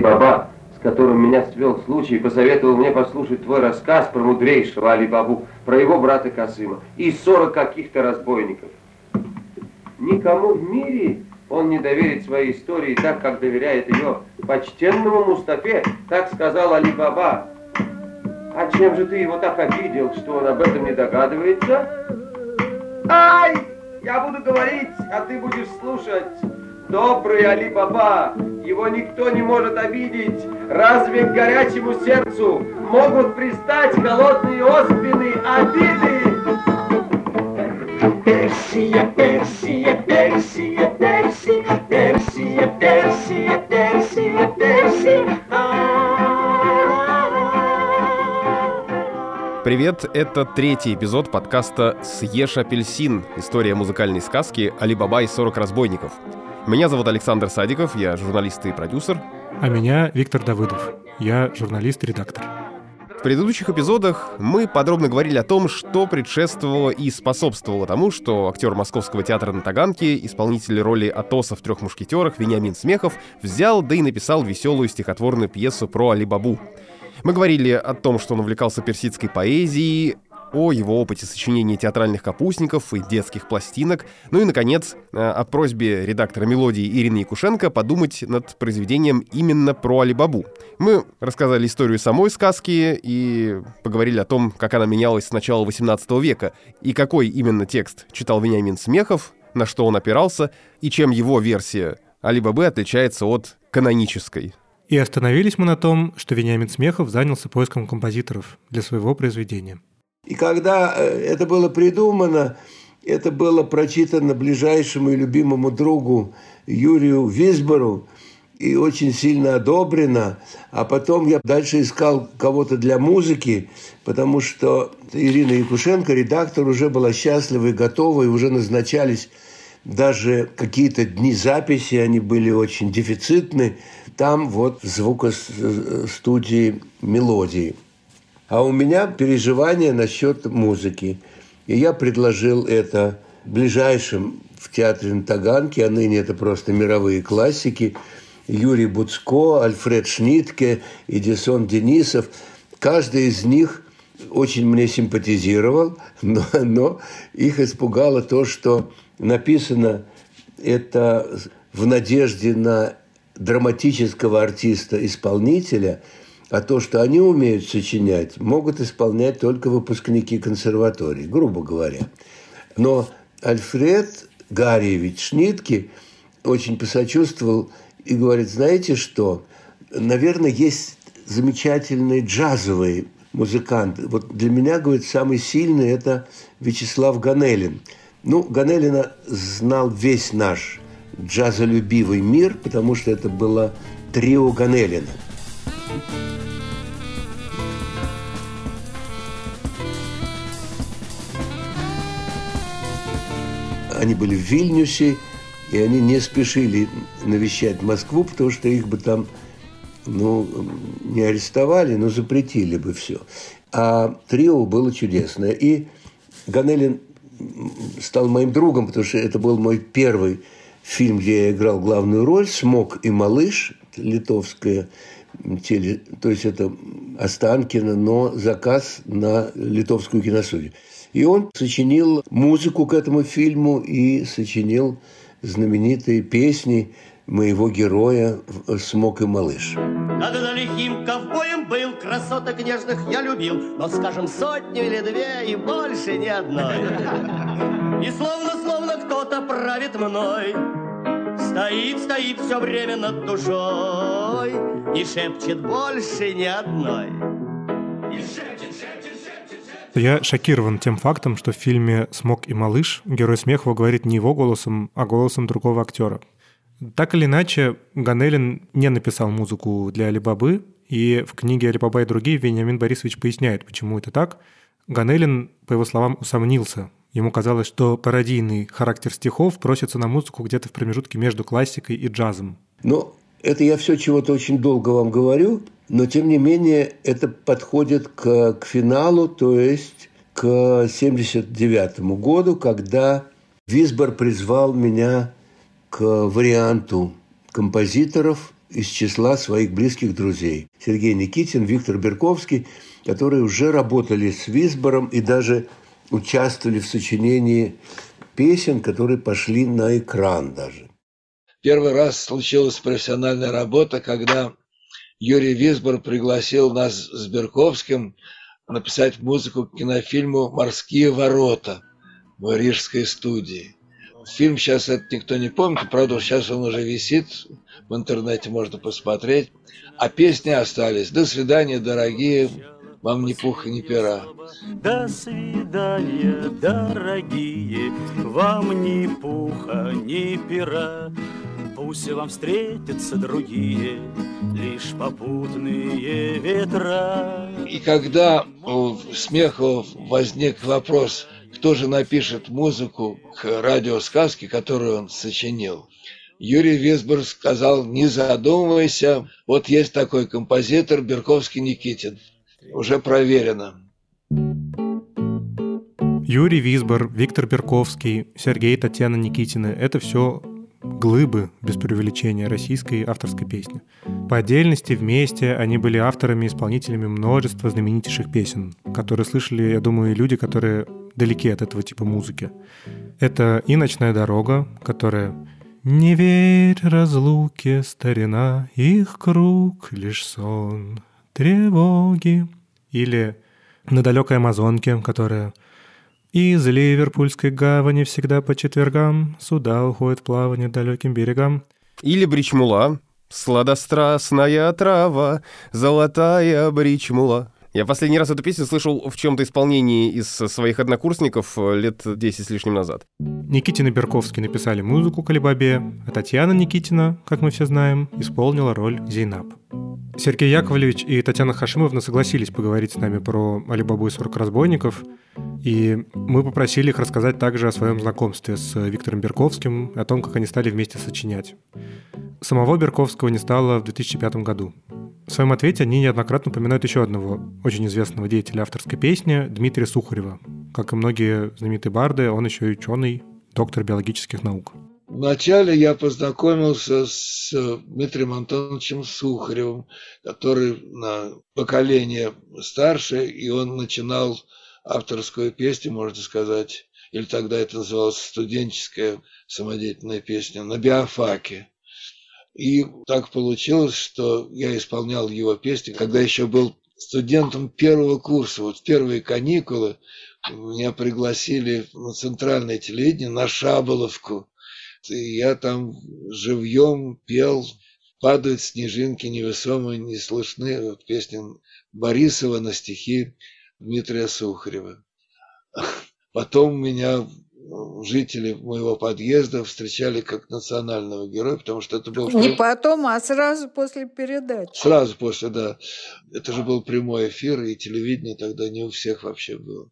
Али-Баба, с которым меня свел случай, посоветовал мне послушать твой рассказ про мудрейшего Али-Бабу, про его брата Касыма и сорок каких-то разбойников. Никому в мире он не доверит своей истории так, как доверяет ее почтенному Мустафе, так сказал Али-Баба. А чем же ты его так обидел, что он об этом не догадывается? Ай! Я буду говорить, а ты будешь слушать. Добрый Али-Баба, его никто не может обидеть. Разве к горячему сердцу могут пристать голодные оспины обиды? Персия, Персия, Персия, Персия, Персия, Персия, Персия, Персия. Привет, это третий эпизод подкаста «Съешь апельсин. История музыкальной сказки «Али-Баба и 40 разбойников». Меня зовут Александр Садиков, я журналист и продюсер. А меня Виктор Давыдов, я журналист и редактор. В предыдущих эпизодах мы подробно говорили о том, что предшествовало и способствовало тому, что актер Московского театра на Таганке, исполнитель роли Атоса в «Трех мушкетерах» Вениамин Смехов взял, да и написал веселую стихотворную пьесу про Али-Бабу. Мы говорили о том, что он увлекался персидской поэзией, о его опыте сочинения театральных капустников и детских пластинок, ну и, наконец, э, о просьбе редактора «Мелодии» Ирины Якушенко подумать над произведением именно про Алибабу. Мы рассказали историю самой сказки и поговорили о том, как она менялась с начала XVIII века, и какой именно текст читал Вениамин Смехов, на что он опирался, и чем его версия Алибабы отличается от канонической. И остановились мы на том, что Вениамин Смехов занялся поиском композиторов для своего произведения. И когда э, это было придумано, это было прочитано ближайшему и любимому другу Юрию Висбору и очень сильно одобрено. А потом я дальше искал кого-то для музыки, потому что Ирина Якушенко, редактор, уже была счастлива и готова, и уже назначались даже какие-то дни записи, они были очень дефицитны. Там вот звукостудии мелодии. А у меня переживания насчет музыки. И я предложил это ближайшим в театре на Таганке, а ныне это просто мировые классики, Юрий Буцко, Альфред Шнитке, Эдисон Денисов. Каждый из них очень мне симпатизировал, но, но их испугало то, что написано это в надежде на драматического артиста-исполнителя – а то, что они умеют сочинять, могут исполнять только выпускники консерватории, грубо говоря. Но Альфред Гарьевич Шнитки очень посочувствовал и говорит, знаете что, наверное, есть замечательные джазовые музыканты. Вот для меня, говорит, самый сильный – это Вячеслав Ганелин. Ну, Ганелина знал весь наш джазолюбивый мир, потому что это было трио Ганелина – Они были в Вильнюсе, и они не спешили навещать Москву, потому что их бы там ну, не арестовали, но запретили бы все. А трио было чудесное. И Ганелин стал моим другом, потому что это был мой первый фильм, где я играл главную роль «Смок и малыш», литовская теле, то есть это Останкино, но заказ на литовскую киностудию. И он сочинил музыку к этому фильму и сочинил знаменитые песни моего героя «Смок и малыш». Когда лихим ковбоем был, красоток нежных я любил, но, скажем, сотню или две и больше ни одной. И словно-словно кто-то правит мной, Стоит, стоит все время над душой И шепчет больше ни одной. И шепчет, я шокирован тем фактом, что в фильме «Смок и малыш» герой Смехова говорит не его голосом, а голосом другого актера. Так или иначе, Ганелин не написал музыку для Алибабы, и в книге «Алибаба и другие» Вениамин Борисович поясняет, почему это так. Ганелин, по его словам, усомнился. Ему казалось, что пародийный характер стихов просится на музыку где-то в промежутке между классикой и джазом. Но это я все чего-то очень долго вам говорю, но тем не менее это подходит к, к финалу, то есть к 1979 году, когда Висбор призвал меня к варианту композиторов из числа своих близких друзей. Сергей Никитин, Виктор Берковский, которые уже работали с Висбором и даже участвовали в сочинении песен, которые пошли на экран даже. Первый раз случилась профессиональная работа, когда Юрий Висбор пригласил нас с Берковским написать музыку к кинофильму «Морские ворота» в Рижской студии. Фильм сейчас это никто не помнит, правда, сейчас он уже висит, в интернете можно посмотреть. А песни остались. До свидания, дорогие, вам ни пуха, ни пера. До свидания, дорогие, вам ни пуха, ни пера. Пусть вам встретятся другие, лишь попутные ветра. И когда у Смехова возник вопрос – кто же напишет музыку к радиосказке, которую он сочинил. Юрий Весбор сказал, не задумывайся, вот есть такой композитор Берковский Никитин. Уже проверено. Юрий Висбор, Виктор Берковский, Сергей Татьяна Никитина – это все глыбы, без преувеличения, российской авторской песни. По отдельности, вместе, они были авторами и исполнителями множества знаменитейших песен, которые слышали, я думаю, и люди, которые далеки от этого типа музыки. Это и «Ночная дорога», которая «Не верь разлуке, старина, их круг лишь сон, тревоги». Или «На далекой Амазонке», которая из Ливерпульской гавани всегда по четвергам суда уходят в плавание далеким берегам. Или Бричмула, сладострастная трава, золотая Бричмула. Я последний раз эту песню слышал в чем-то исполнении из своих однокурсников э, лет 10 с лишним назад. Никитин и Берковский написали музыку к Алибабе, а Татьяна Никитина, как мы все знаем, исполнила роль Зейнаб. Сергей Яковлевич и Татьяна Хашимовна согласились поговорить с нами про Алибабу и 40 разбойников, и мы попросили их рассказать также о своем знакомстве с Виктором Берковским, о том, как они стали вместе сочинять. Самого Берковского не стало в 2005 году. В своем ответе они неоднократно упоминают еще одного очень известного деятеля авторской песни Дмитрия Сухарева. Как и многие знаменитые барды, он еще и ученый, доктор биологических наук. Вначале я познакомился с Дмитрием Антоновичем Сухаревым, который на поколение старше, и он начинал авторскую песню, можно сказать, или тогда это называлось студенческая самодеятельная песня, на биофаке. И так получилось, что я исполнял его песни, когда еще был студентом первого курса. Вот в первые каникулы меня пригласили на центральное телевидение, на Шаболовку. И я там живьем пел «Падают снежинки невесомые, не слышны». Вот песня Борисова на стихи Дмитрия Сухарева. Потом меня жители моего подъезда встречали как национального героя, потому что это был... Не потом, а сразу после передачи. Сразу после, да. Это же был прямой эфир, и телевидение тогда не у всех вообще было.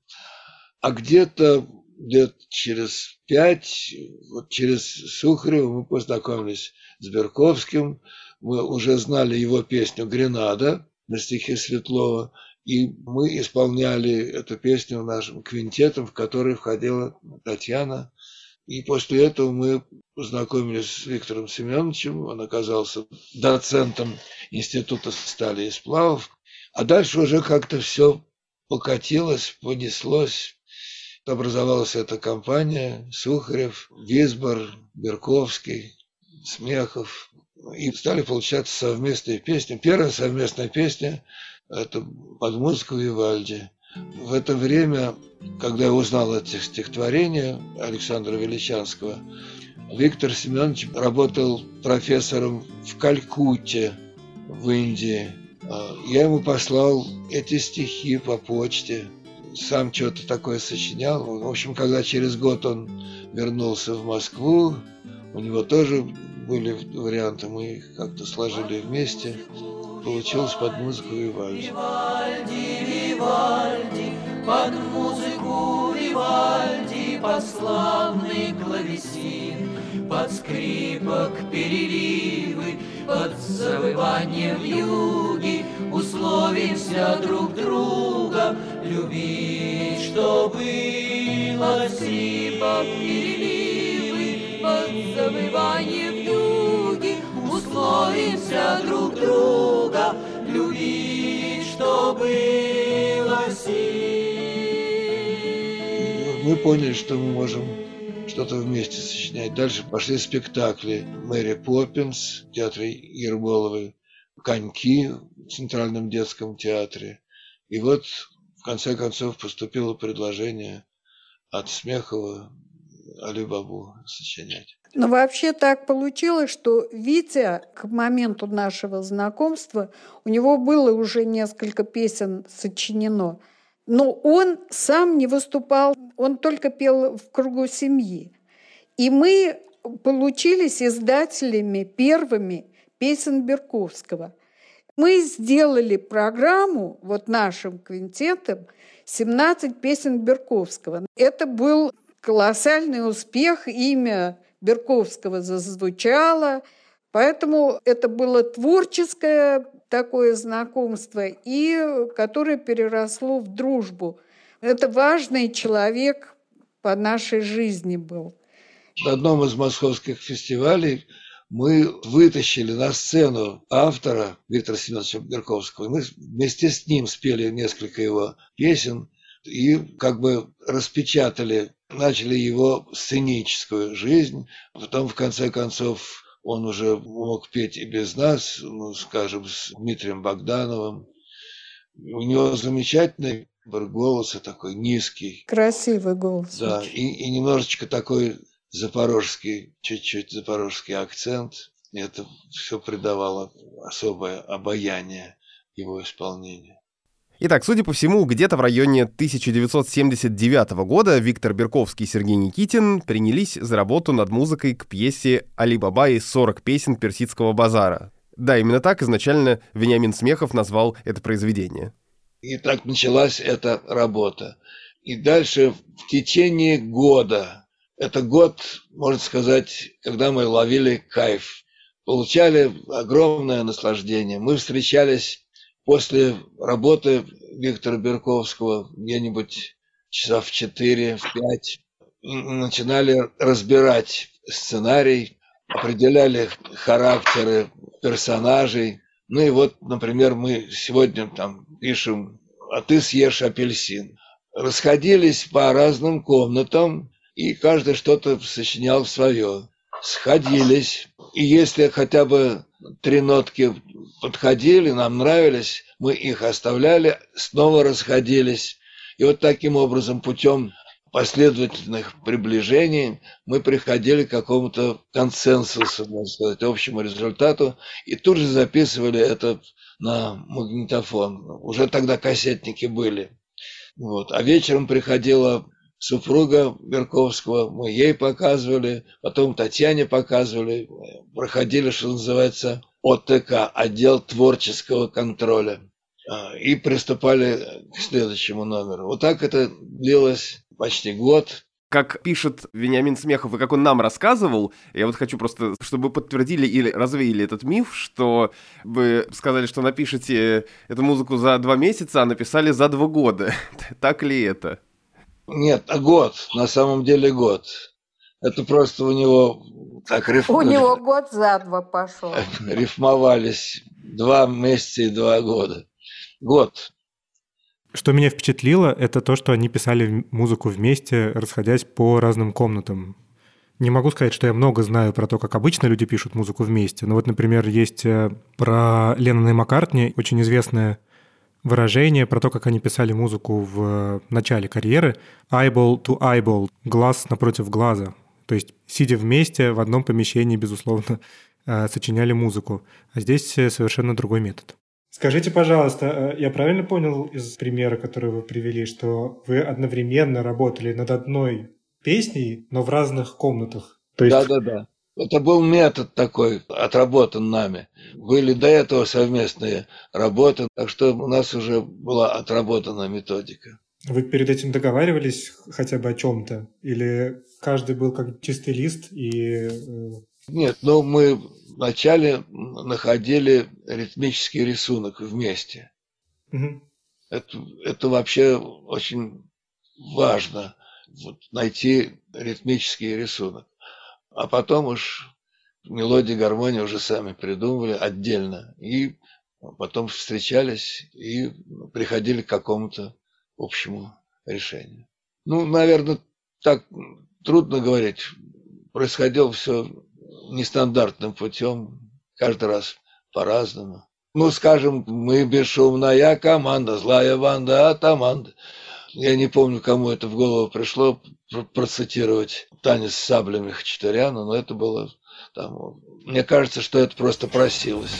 А где-то лет через пять, вот через Сухарева мы познакомились с Берковским, мы уже знали его песню «Гренада» на стихе Светлова – и мы исполняли эту песню нашим квинтетом, в который входила Татьяна. И после этого мы познакомились с Виктором Семеновичем. Он оказался доцентом Института стали и сплавов. А дальше уже как-то все покатилось, понеслось. Образовалась эта компания Сухарев, Висбор, Берковский, Смехов. И стали получаться совместные песни. Первая совместная песня это под музыку Вивальди. В это время, когда я узнал эти стихотворения Александра Величанского, Виктор Семенович работал профессором в Калькутте, в Индии. Я ему послал эти стихи по почте. Сам что-то такое сочинял. В общем, когда через год он вернулся в Москву, у него тоже были варианты, мы их как-то сложили вместе получилось под музыку Вивальди. Вивальди, Вивальди, под музыку Вивальди, под клавесин, под скрипок переливы, под завывание в юге, условимся друг друга любить, что было скрипок переливы, под завывание в юге, условимся друга, любить, что было сил. Мы поняли, что мы можем что-то вместе сочинять. Дальше пошли спектакли. Мэри Поппинс театре Ермоловой, «Коньки» в Центральном детском театре. И вот, в конце концов, поступило предложение от Смехова Алибабу сочинять. Но вообще так получилось, что Витя к моменту нашего знакомства, у него было уже несколько песен сочинено, но он сам не выступал, он только пел в кругу семьи. И мы получились издателями первыми песен Берковского. Мы сделали программу вот нашим квинтетом 17 песен Берковского. Это был колоссальный успех, имя Берковского зазвучало, поэтому это было творческое такое знакомство, и которое переросло в дружбу. Это важный человек по нашей жизни был. На одном из московских фестивалей мы вытащили на сцену автора Виктора Семеновича Берковского. Мы вместе с ним спели несколько его песен и как бы распечатали начали его сценическую жизнь. Потом, в конце концов, он уже мог петь и без нас, ну, скажем, с Дмитрием Богдановым. У него замечательный голос такой низкий. Красивый голос. Да, и, и немножечко такой запорожский, чуть-чуть запорожский акцент. И это все придавало особое обаяние его исполнению. Итак, судя по всему, где-то в районе 1979 года Виктор Берковский и Сергей Никитин принялись за работу над музыкой к пьесе «Али Баба» и 40 песен персидского базара. Да, именно так изначально Вениамин Смехов назвал это произведение. И так началась эта работа. И дальше в течение года, это год, можно сказать, когда мы ловили кайф, получали огромное наслаждение. Мы встречались после работы Виктора Берковского где-нибудь часа в 4, в 5 начинали разбирать сценарий, определяли характеры персонажей. Ну и вот, например, мы сегодня там пишем «А ты съешь апельсин». Расходились по разным комнатам, и каждый что-то сочинял свое. Сходились, и если хотя бы три нотки подходили, нам нравились, мы их оставляли, снова расходились. И вот таким образом, путем последовательных приближений, мы приходили к какому-то консенсусу, можно сказать, общему результату, и тут же записывали это на магнитофон. Уже тогда кассетники были. Вот. А вечером приходила супруга Берковского, мы ей показывали, потом Татьяне показывали, проходили, что называется, ОТК, отдел творческого контроля, а, и приступали к следующему номеру. Вот так это длилось почти год. Как пишет Вениамин Смехов, и как он нам рассказывал, я вот хочу просто, чтобы подтвердили или развеяли этот миф, что вы сказали, что напишете эту музыку за два месяца, а написали за два года. так ли это? Нет, а год, на самом деле год. Это просто у него так риф... У него год за два пошел. Рифмовались два месяца и два года. Год. Что меня впечатлило, это то, что они писали музыку вместе, расходясь по разным комнатам. Не могу сказать, что я много знаю про то, как обычно люди пишут музыку вместе. Но вот, например, есть э, про Леннона и Маккартни очень известная выражение про то, как они писали музыку в начале карьеры. Eyeball to eyeball, глаз напротив глаза. То есть, сидя вместе в одном помещении, безусловно, э, сочиняли музыку. А здесь совершенно другой метод. Скажите, пожалуйста, э, я правильно понял из примера, который вы привели, что вы одновременно работали над одной песней, но в разных комнатах? То есть... Да, да, да. Это был метод такой, отработан нами. Были до этого совместные работы, так что у нас уже была отработана методика. Вы перед этим договаривались хотя бы о чем-то? Или каждый был как чистый лист и... Э, Нет, ну мы вначале находили ритмический рисунок вместе. Угу. Это, это вообще очень важно, вот, найти ритмический рисунок а потом уж мелодии, гармонии уже сами придумывали отдельно. И потом встречались и приходили к какому-то общему решению. Ну, наверное, так трудно говорить. Происходило все нестандартным путем, каждый раз по-разному. Ну, скажем, мы бесшумная команда, злая банда, атаманда. Я не помню, кому это в голову пришло процитировать танец с саблями Хачатуряна, но это было там... Мне кажется, что это просто просилось.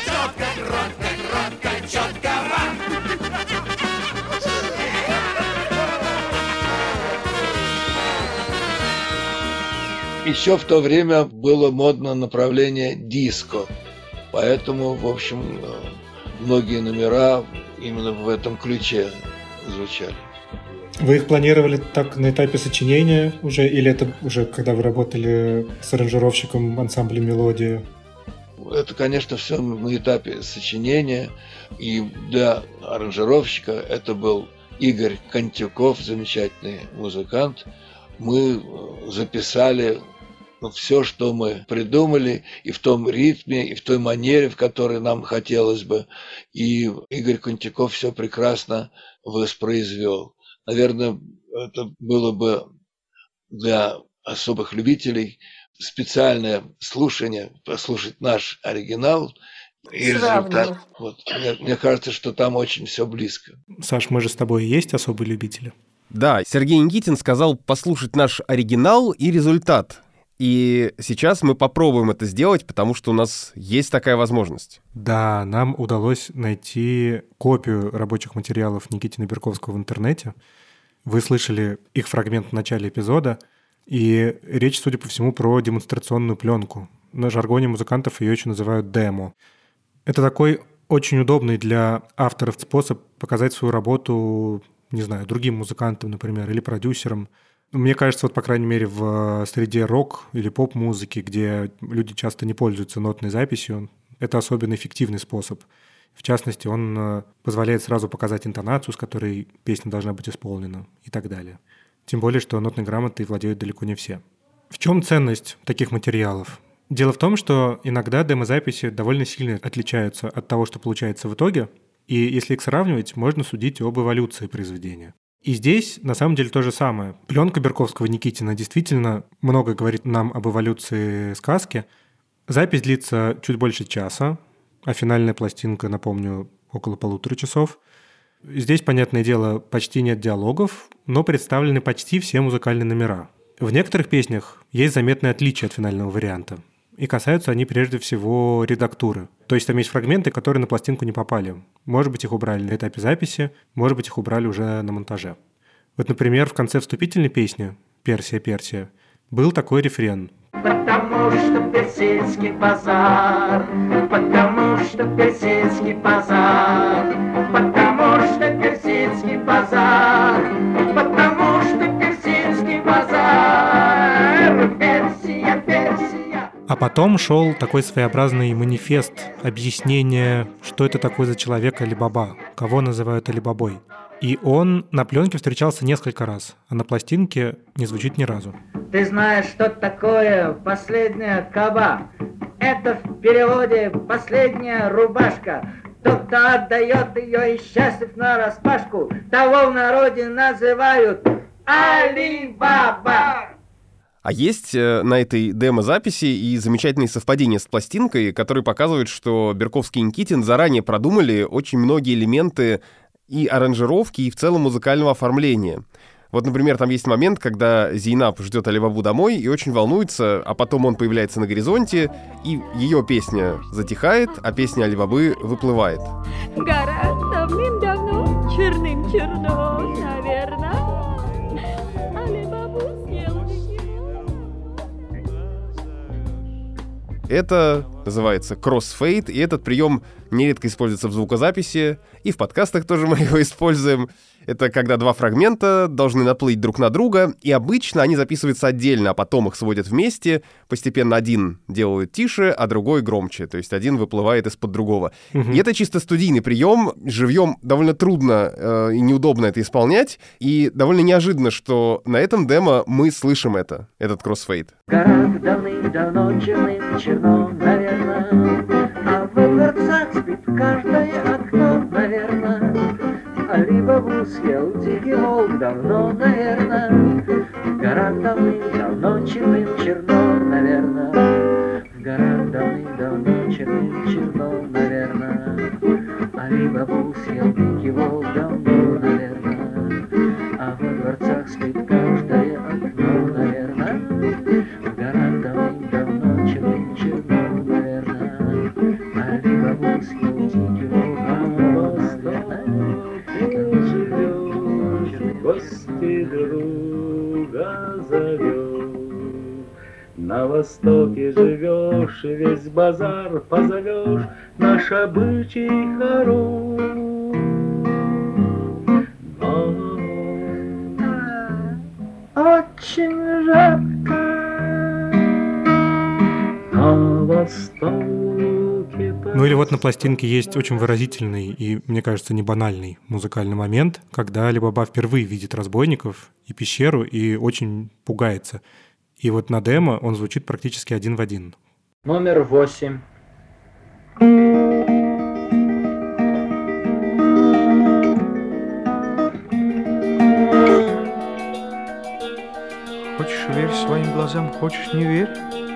Еще в то время было модно направление диско. Поэтому, в общем, многие номера именно в этом ключе звучали. Вы их планировали так на этапе сочинения уже, или это уже когда вы работали с аранжировщиком ансамбля «Мелодия»? Это, конечно, все на этапе сочинения. И для аранжировщика это был Игорь Контюков, замечательный музыкант. Мы записали ну, все, что мы придумали, и в том ритме, и в той манере, в которой нам хотелось бы. И Игорь Контяков все прекрасно воспроизвел. Наверное, это было бы для особых любителей специальное слушание, послушать наш оригинал и результат. Вот. Мне, мне кажется, что там очень все близко. Саш, мы же с тобой и есть особые любители. Да, Сергей Никитин сказал послушать наш оригинал и результат. И сейчас мы попробуем это сделать, потому что у нас есть такая возможность. Да, нам удалось найти копию рабочих материалов Никитина Берковского в интернете. Вы слышали их фрагмент в начале эпизода, и речь, судя по всему, про демонстрационную пленку. На жаргоне музыкантов ее еще называют демо. Это такой очень удобный для авторов способ показать свою работу, не знаю, другим музыкантам, например, или продюсерам – мне кажется, вот, по крайней мере, в среде рок или поп-музыки, где люди часто не пользуются нотной записью, это особенно эффективный способ. В частности, он э, позволяет сразу показать интонацию, с которой песня должна быть исполнена и так далее. Тем более, что нотной грамотой владеют далеко не все. В чем ценность таких материалов? Дело в том, что иногда демозаписи довольно сильно отличаются от того, что получается в итоге, и если их сравнивать, можно судить об эволюции произведения. И здесь на самом деле то же самое. Пленка Берковского-Никитина действительно много говорит нам об эволюции сказки. Запись длится чуть больше часа, а финальная пластинка, напомню, около полутора часов. Здесь, понятное дело, почти нет диалогов, но представлены почти все музыкальные номера. В некоторых песнях есть заметное отличие от финального варианта. И касаются они прежде всего редактуры. То есть там есть фрагменты, которые на пластинку не попали. Может быть, их убрали на этапе записи, может быть, их убрали уже на монтаже. Вот, например, в конце вступительной песни «Персия, Персия» был такой рефрен. Потому что персидский базар, потому что персидский базар, потому что персидский базар, А потом шел такой своеобразный манифест, объяснение, что это такое за человек Алибаба, кого называют Алибабой. И он на пленке встречался несколько раз, а на пластинке не звучит ни разу. Ты знаешь, что такое последняя каба? Это в переводе последняя рубашка. Тот, кто отдает ее и счастлив на распашку, того в народе называют Алибаба. А есть э, на этой демо-записи и замечательные совпадения с пластинкой, которые показывают, что Берковский и Никитин заранее продумали очень многие элементы и аранжировки, и в целом музыкального оформления. Вот, например, там есть момент, когда Зейнаб ждет Алибабу домой и очень волнуется, а потом он появляется на горизонте, и ее песня затихает, а песня Алибабы выплывает. Гора давным-давно черным-черно, наверное. Это называется кроссфейд, и этот прием нередко используется в звукозаписи, и в подкастах тоже мы его используем. Это когда два фрагмента должны наплыть друг на друга, и обычно они записываются отдельно, а потом их сводят вместе. Постепенно один делают тише, а другой громче. То есть один выплывает из-под другого. Мгм. И это чисто студийный прием. Живьем довольно трудно э, и неудобно это исполнять. И довольно неожиданно, что на этом демо мы слышим это, этот кроссфейд. В давным-давно наверное, А во дворцах спит каждое окно, наверное, А рыбу съел дикий волк давно, наверное, В горах давным-давно черным черно, наверное, В горах давным-давно черным черно, наверное, А рыбу съел дикий волк давно, наверное, А во дворцах спит каждое окно, наверное, в горах давным-давно черным черно, наверное, а рыба гости друга зовешь. На востоке живешь, весь базар позовешь, наш обычай хорош. Но очень жарко на востоке. Ну или вот на пластинке есть очень выразительный и, мне кажется, не банальный музыкальный момент, когда Алибаба впервые видит разбойников и пещеру и очень пугается. И вот на демо он звучит практически один в один. Номер восемь. Хочешь верь своим глазам, хочешь не верь.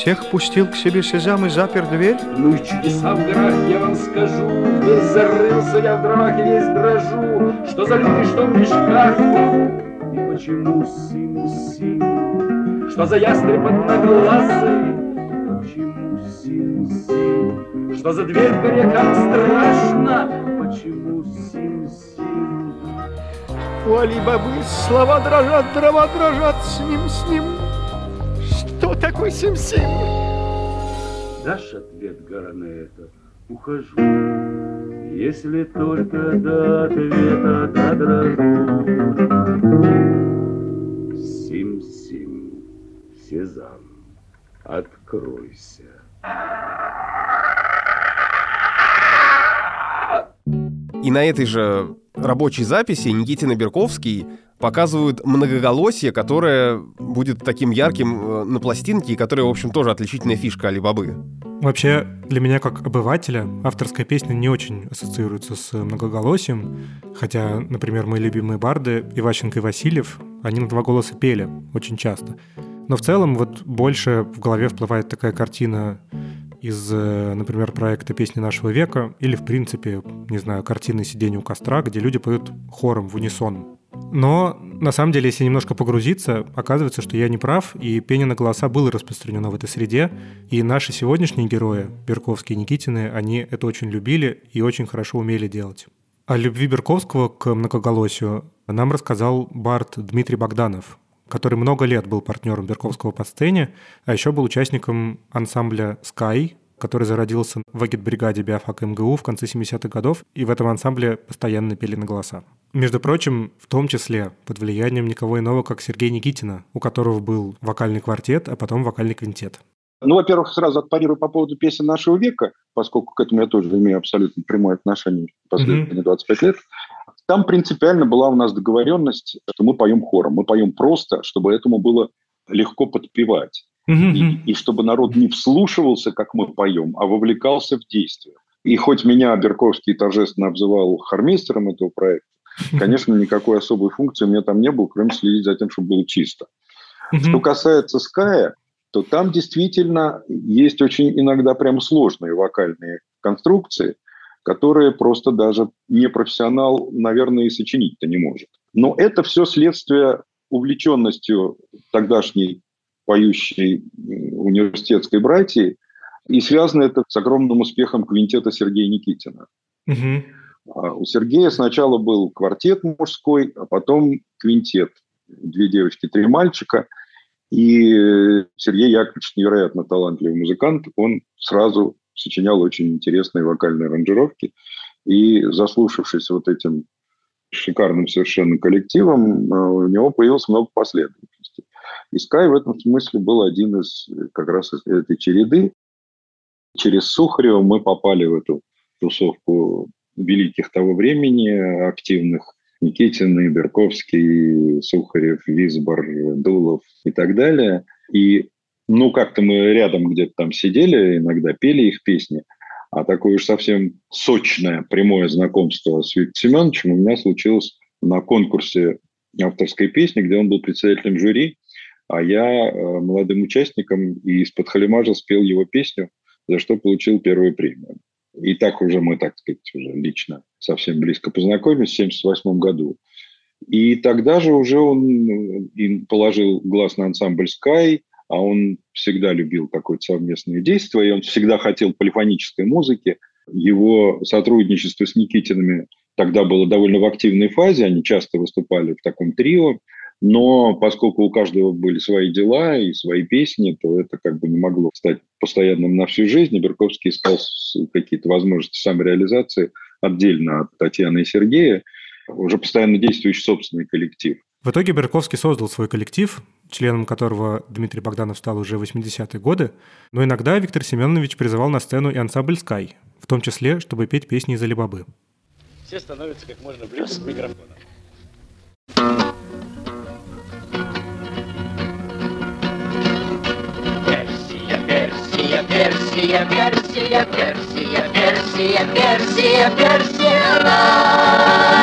Всех пустил к себе Сезам и запер дверь. Ну и чудеса в горах, я вам скажу, Весь зарылся я в дровах и весь дрожу, Что за люди, что в мешках. И почему сыну сыну, Что за ястреб одноглазый, Почему сыну сыну, Что за дверь в горе как страшно, Почему сыну сыну, У Али-Бабы слова дрожат, дрова дрожат с ним, с ним. Что такое Сим-Сим? Дашь ответ, гора, на это? Ухожу. Если только до ответа додрожу. Сим-сим, Сезам, откройся. И на этой же рабочей записи Никитин Берковский показывают многоголосие, которое будет таким ярким э, на пластинке, и которое, в общем, тоже отличительная фишка Алибабы. Вообще, для меня как обывателя авторская песня не очень ассоциируется с многоголосием, хотя, например, мои любимые барды Иващенко и Васильев, они на два голоса пели очень часто. Но в целом вот больше в голове всплывает такая картина из, э, например, проекта «Песни нашего века» или, в принципе, не знаю, картины «Сиденье у костра», где люди поют хором в унисон. Но, на самом деле, если немножко погрузиться, оказывается, что я не прав, и пение на голоса было распространено в этой среде, и наши сегодняшние герои, Берковские и Никитины, они это очень любили и очень хорошо умели делать. О любви Берковского к многоголосию нам рассказал Барт Дмитрий Богданов, который много лет был партнером Берковского по сцене, а еще был участником ансамбля «Sky», который зародился в агитбригаде биофак МГУ в конце 70-х годов, и в этом ансамбле постоянно пели на голоса. Между прочим, в том числе под влиянием никого иного, как Сергея Никитина, у которого был вокальный квартет, а потом вокальный квинтет. Ну, во-первых, сразу отпарирую по поводу песен нашего века, поскольку к этому я тоже имею абсолютно прямое отношение последние 25 лет. Там принципиально была у нас договоренность, что мы поем хором. Мы поем просто, чтобы этому было легко подпевать. И, и чтобы народ не вслушивался, как мы поем, а вовлекался в действие. И хоть меня Берковский торжественно обзывал хормейстером этого проекта, конечно, никакой особой функции у меня там не было, кроме следить за тем, чтобы было чисто. Что касается Ская, то там действительно есть очень иногда прям сложные вокальные конструкции, которые просто даже непрофессионал, наверное, и сочинить-то не может. Но это все следствие увлеченностью тогдашней поющей университетской братьи, и связано это с огромным успехом квинтета Сергея Никитина. А У Сергея сначала был квартет мужской, а потом квинтет. Две девочки, три мальчика. И Сергей Яковлевич невероятно талантливый музыкант. Он сразу сочинял очень интересные вокальные аранжировки. И заслушавшись вот этим шикарным совершенно коллективом, э, у него появилось много последовательностей. И Скай в этом смысле был один из как раз из этой череды. Через Сухарева мы попали в эту тусовку великих того времени, активных Никитин, Берковский, Сухарев, Визбор, Дулов и так далее. И ну, как-то мы рядом где-то там сидели, иногда пели их песни, а такое уж совсем сочное, прямое знакомство с Виктором Семеновичем у меня случилось на конкурсе авторской песни, где он был председателем жюри, а я э, молодым участником и из-под халимажа спел его песню, за что получил первую премию. И так уже мы, так сказать, уже лично совсем близко познакомились в 1978 году. И тогда же уже он э, положил глаз на ансамбль «Скай», а он всегда любил какое-то совместное действие, и он всегда хотел полифонической музыки. Его сотрудничество с Никитинами тогда было довольно в активной фазе, они часто выступали в таком трио, но поскольку у каждого были свои дела и свои песни, то это как бы не могло стать постоянным на всю жизнь. И Берковский искал какие-то возможности самореализации отдельно от Татьяны и Сергея, уже постоянно действующий собственный коллектив. В итоге Берковский создал свой коллектив, членом которого Дмитрий Богданов стал уже в 80-е годы, но иногда Виктор Семенович призывал на сцену и ансамбль «Скай», в том числе, чтобы петь песни из Алибабы. Все становятся как можно ближе к микрофону. Персия, Персия, Персия, Персия, Персия, Персия, Персия, Здравствуйте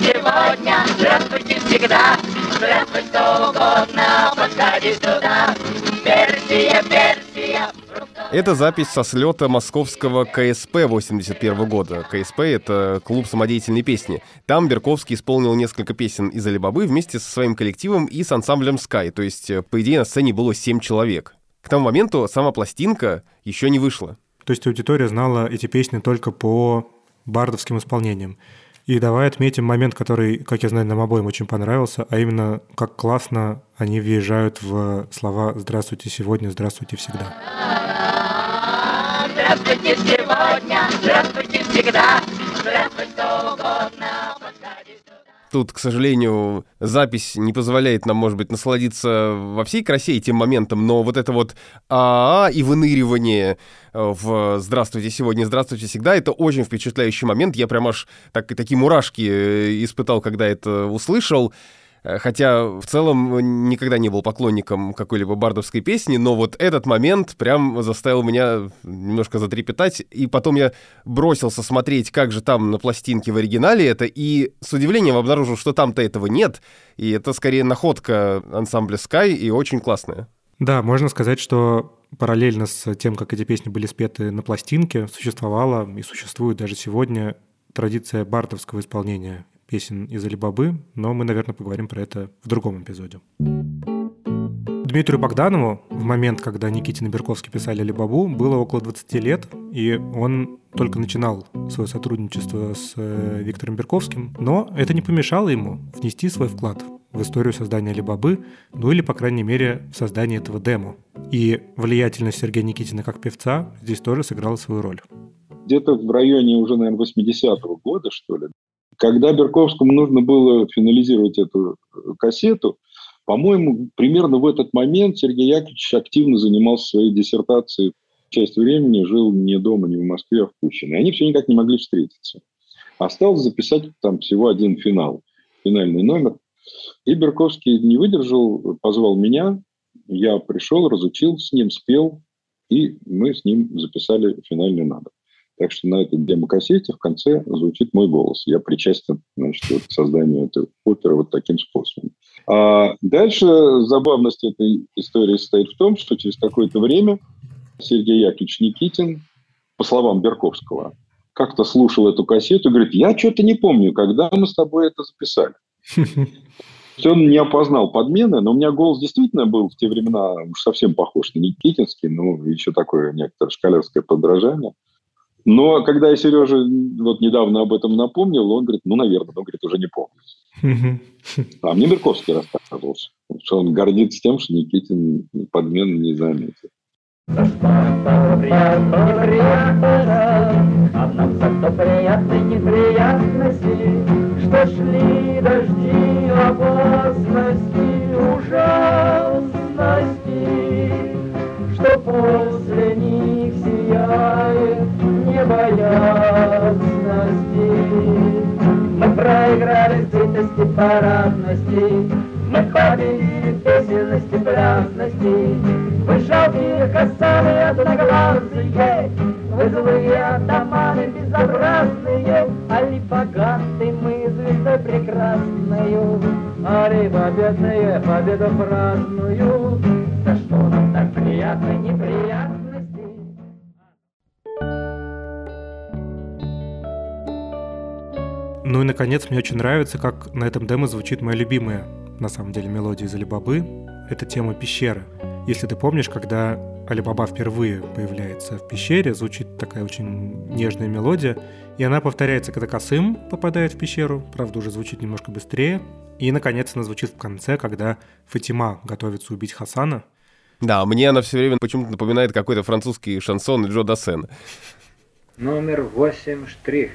сегодня, здравствуйте всегда, здравствуй кто угодно, подходи сюда. Персия, Персия, это запись со слета московского КСП 81 года. КСП — это клуб самодеятельной песни. Там Берковский исполнил несколько песен из Алибабы вместе со своим коллективом и с ансамблем Sky, то есть, э, по идее, на сцене было 7 человек. К тому моменту сама пластинка еще не вышла. То есть аудитория знала эти песни только по бардовским исполнениям. И давай отметим момент, который, как я знаю, нам обоим очень понравился, а именно, как классно они въезжают в слова «Здравствуйте сегодня, здравствуйте всегда». Здравствуйте сегодня, здравствуйте всегда, здравствуйте угодно, Тут, к сожалению, запись не позволяет нам, может быть, насладиться во всей красе этим моментом, но вот это вот а, -а, -а и выныривание э, в «Здравствуйте сегодня, здравствуйте всегда» — это очень впечатляющий момент. Я прям аж так, такие мурашки э, испытал, когда это услышал. Э, хотя в целом никогда не был поклонником какой-либо бардовской песни, но вот этот момент прям заставил меня немножко затрепетать. И потом я бросился смотреть, как же там на пластинке в оригинале это, и с удивлением обнаружил, что там-то этого нет. И это скорее находка ансамбля Sky и очень классная. Да, можно сказать, что параллельно с тем, как эти песни были спеты на пластинке, существовала и существует даже сегодня традиция бардовского исполнения песен из Алибабы, но мы, наверное, поговорим про это в другом эпизоде. Дмитрию Богданову в момент, когда Никитин и Берковский писали Алибабу, было около 20 лет, и он только начинал свое сотрудничество с э, Виктором Берковским, но это не помешало ему внести свой вклад в историю создания Алибабы, ну или, по крайней мере, в создание этого демо. И влиятельность Сергея Никитина как певца здесь тоже сыграла свою роль. Где-то в районе уже, наверное, 80-го года, что ли, когда Берковскому нужно было финализировать эту э, кассету, по-моему, примерно в этот момент Сергей Яковлевич активно занимался своей диссертацией. Часть времени жил не дома, не в Москве, а в Пущино. И они все никак не могли встретиться. Осталось записать там всего один финал, финальный номер. И Берковский не выдержал, позвал меня. Я пришел, разучил с ним, спел, и мы с ним записали финальный номер. Так что на этой демокассете в конце звучит мой голос. Я причастен значит, вот к созданию этой оперы вот таким способом. А дальше забавность этой истории состоит в том, что через какое-то время Сергей Яковлевич Никитин, по словам Берковского, как-то слушал эту кассету и говорит, я что-то не помню, когда мы с тобой это записали. Он не опознал подмены, но у меня голос действительно был в те времена уж совсем похож на Никитинский, ну, еще такое некоторое шкалерское подражание. Но когда я Сереже вот недавно об этом напомнил, он говорит, ну, наверное, он говорит, уже не помню. А мне Мерковский рассказывал, что он гордится тем, что Никитин подмену не заметил. Что шли дожди опасности, ужасности, Что после них сияет небоясности. Мы проиграли сытости парадности, Мы победили песенности плясности, Вы жалкие касаны одноглазые, Вы злые атаманы безобразные, Али богаты мы звездой прекрасною, Али победные победу праздную, За что нам так приятно неприятности? Ну и, наконец, мне очень нравится, как на этом демо звучит моя любимая, на самом деле, мелодия из Алибабы. Это тема пещеры. Если ты помнишь, когда Алибаба впервые появляется в пещере, звучит такая очень нежная мелодия, и она повторяется, когда Касым попадает в пещеру, правда, уже звучит немножко быстрее, и, наконец, она звучит в конце, когда Фатима готовится убить Хасана. Да, мне она все время почему-то напоминает какой-то французский шансон Джо Дассена. Номер восемь штрих.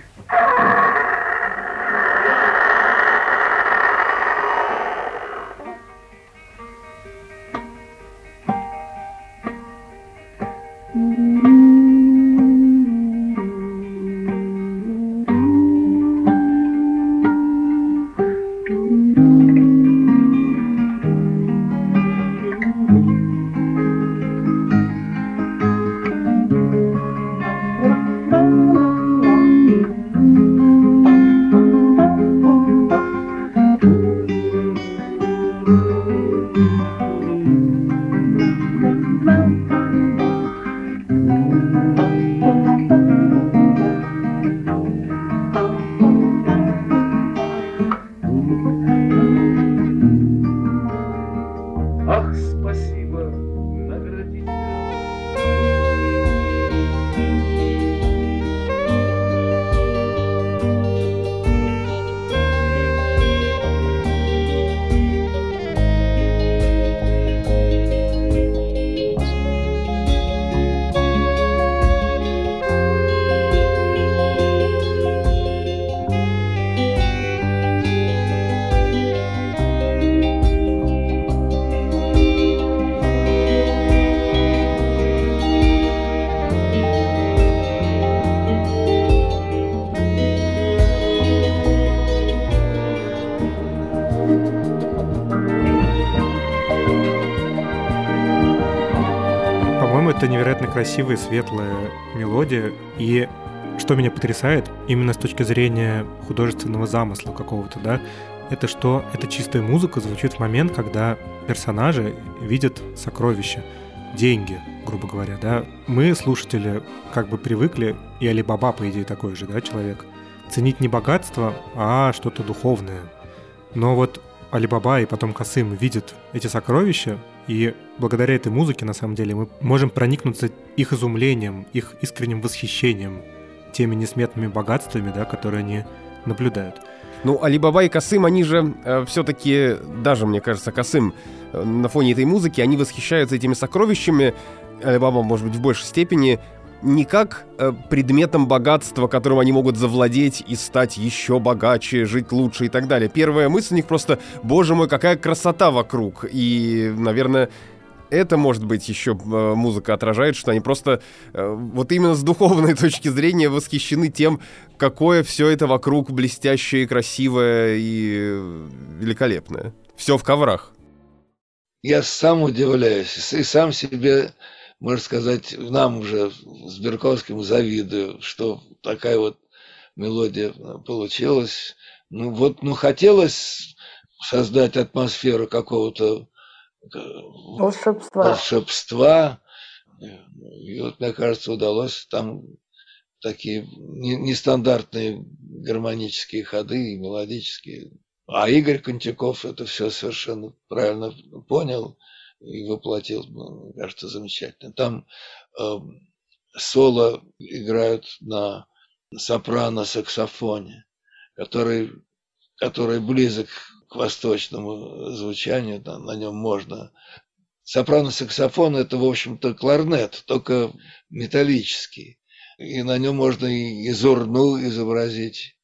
Ах, спасибо, красивая, светлая мелодия. И что меня потрясает, именно с точки зрения художественного замысла какого-то, да, это что эта чистая музыка звучит в момент, когда персонажи видят сокровища, деньги, грубо говоря, да. Мы, слушатели, как бы привыкли, и Алибаба, по идее, такой же, да, человек, ценить не богатство, а что-то духовное. Но вот Алибаба и потом Касым видят эти сокровища, и благодаря этой музыке, на самом деле, мы можем проникнуться их изумлением, их искренним восхищением теми несметными богатствами, да, которые они наблюдают. Ну, Алибаба и Касым, они же э, все-таки, даже, мне кажется, Касым э, на фоне этой музыки, они восхищаются этими сокровищами, Алибаба, может быть, в большей степени, не как э, предметом богатства, которым они могут завладеть и стать еще богаче, жить лучше и так далее. Первая мысль у них просто, боже мой, какая красота вокруг. И, наверное, это, может быть, еще э, музыка отражает, что они просто э, вот именно с духовной точки зрения восхищены тем, какое все это вокруг блестящее, красивое и великолепное. Все в коврах. Я сам удивляюсь и сам себе, можно сказать, нам уже с Берковским завидую, что такая вот мелодия получилась. Ну вот, ну хотелось создать атмосферу какого-то Волшебства. волшебства. И вот, мне кажется, удалось там такие не- нестандартные гармонические ходы и мелодические. А Игорь Контяков это все совершенно правильно понял и воплотил, ну, мне кажется, замечательно. Там э, соло играют на сопрано-саксофоне, который, который близок к восточному звучанию, да, на нем можно. Сопрано-саксофон – это, в общем-то, кларнет, только металлический. И на нем можно и зурну изобразить,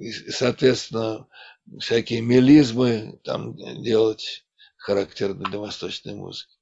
и, соответственно, всякие мелизмы там делать характерны для восточной музыки.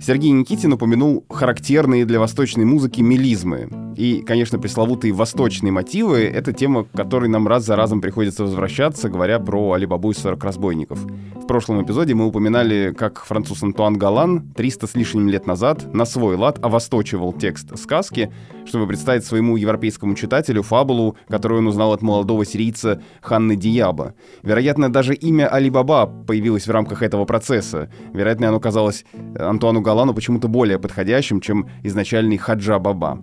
Сергей Никитин упомянул характерные для восточной музыки мелизмы. И, конечно, пресловутые восточные мотивы — это тема, к которой нам раз за разом приходится возвращаться, говоря про Алибабу и 40 разбойников. В прошлом эпизоде мы упоминали, как француз Антуан Галан 300 с лишним лет назад на свой лад овосточивал текст сказки, чтобы представить своему европейскому читателю фабулу, которую он узнал от молодого сирийца Ханны Диаба. Вероятно, даже имя Алибаба появилось в рамках этого процесса. Вероятно, оно казалось Антуану Галану почему-то более подходящим, чем изначальный Хаджа Баба.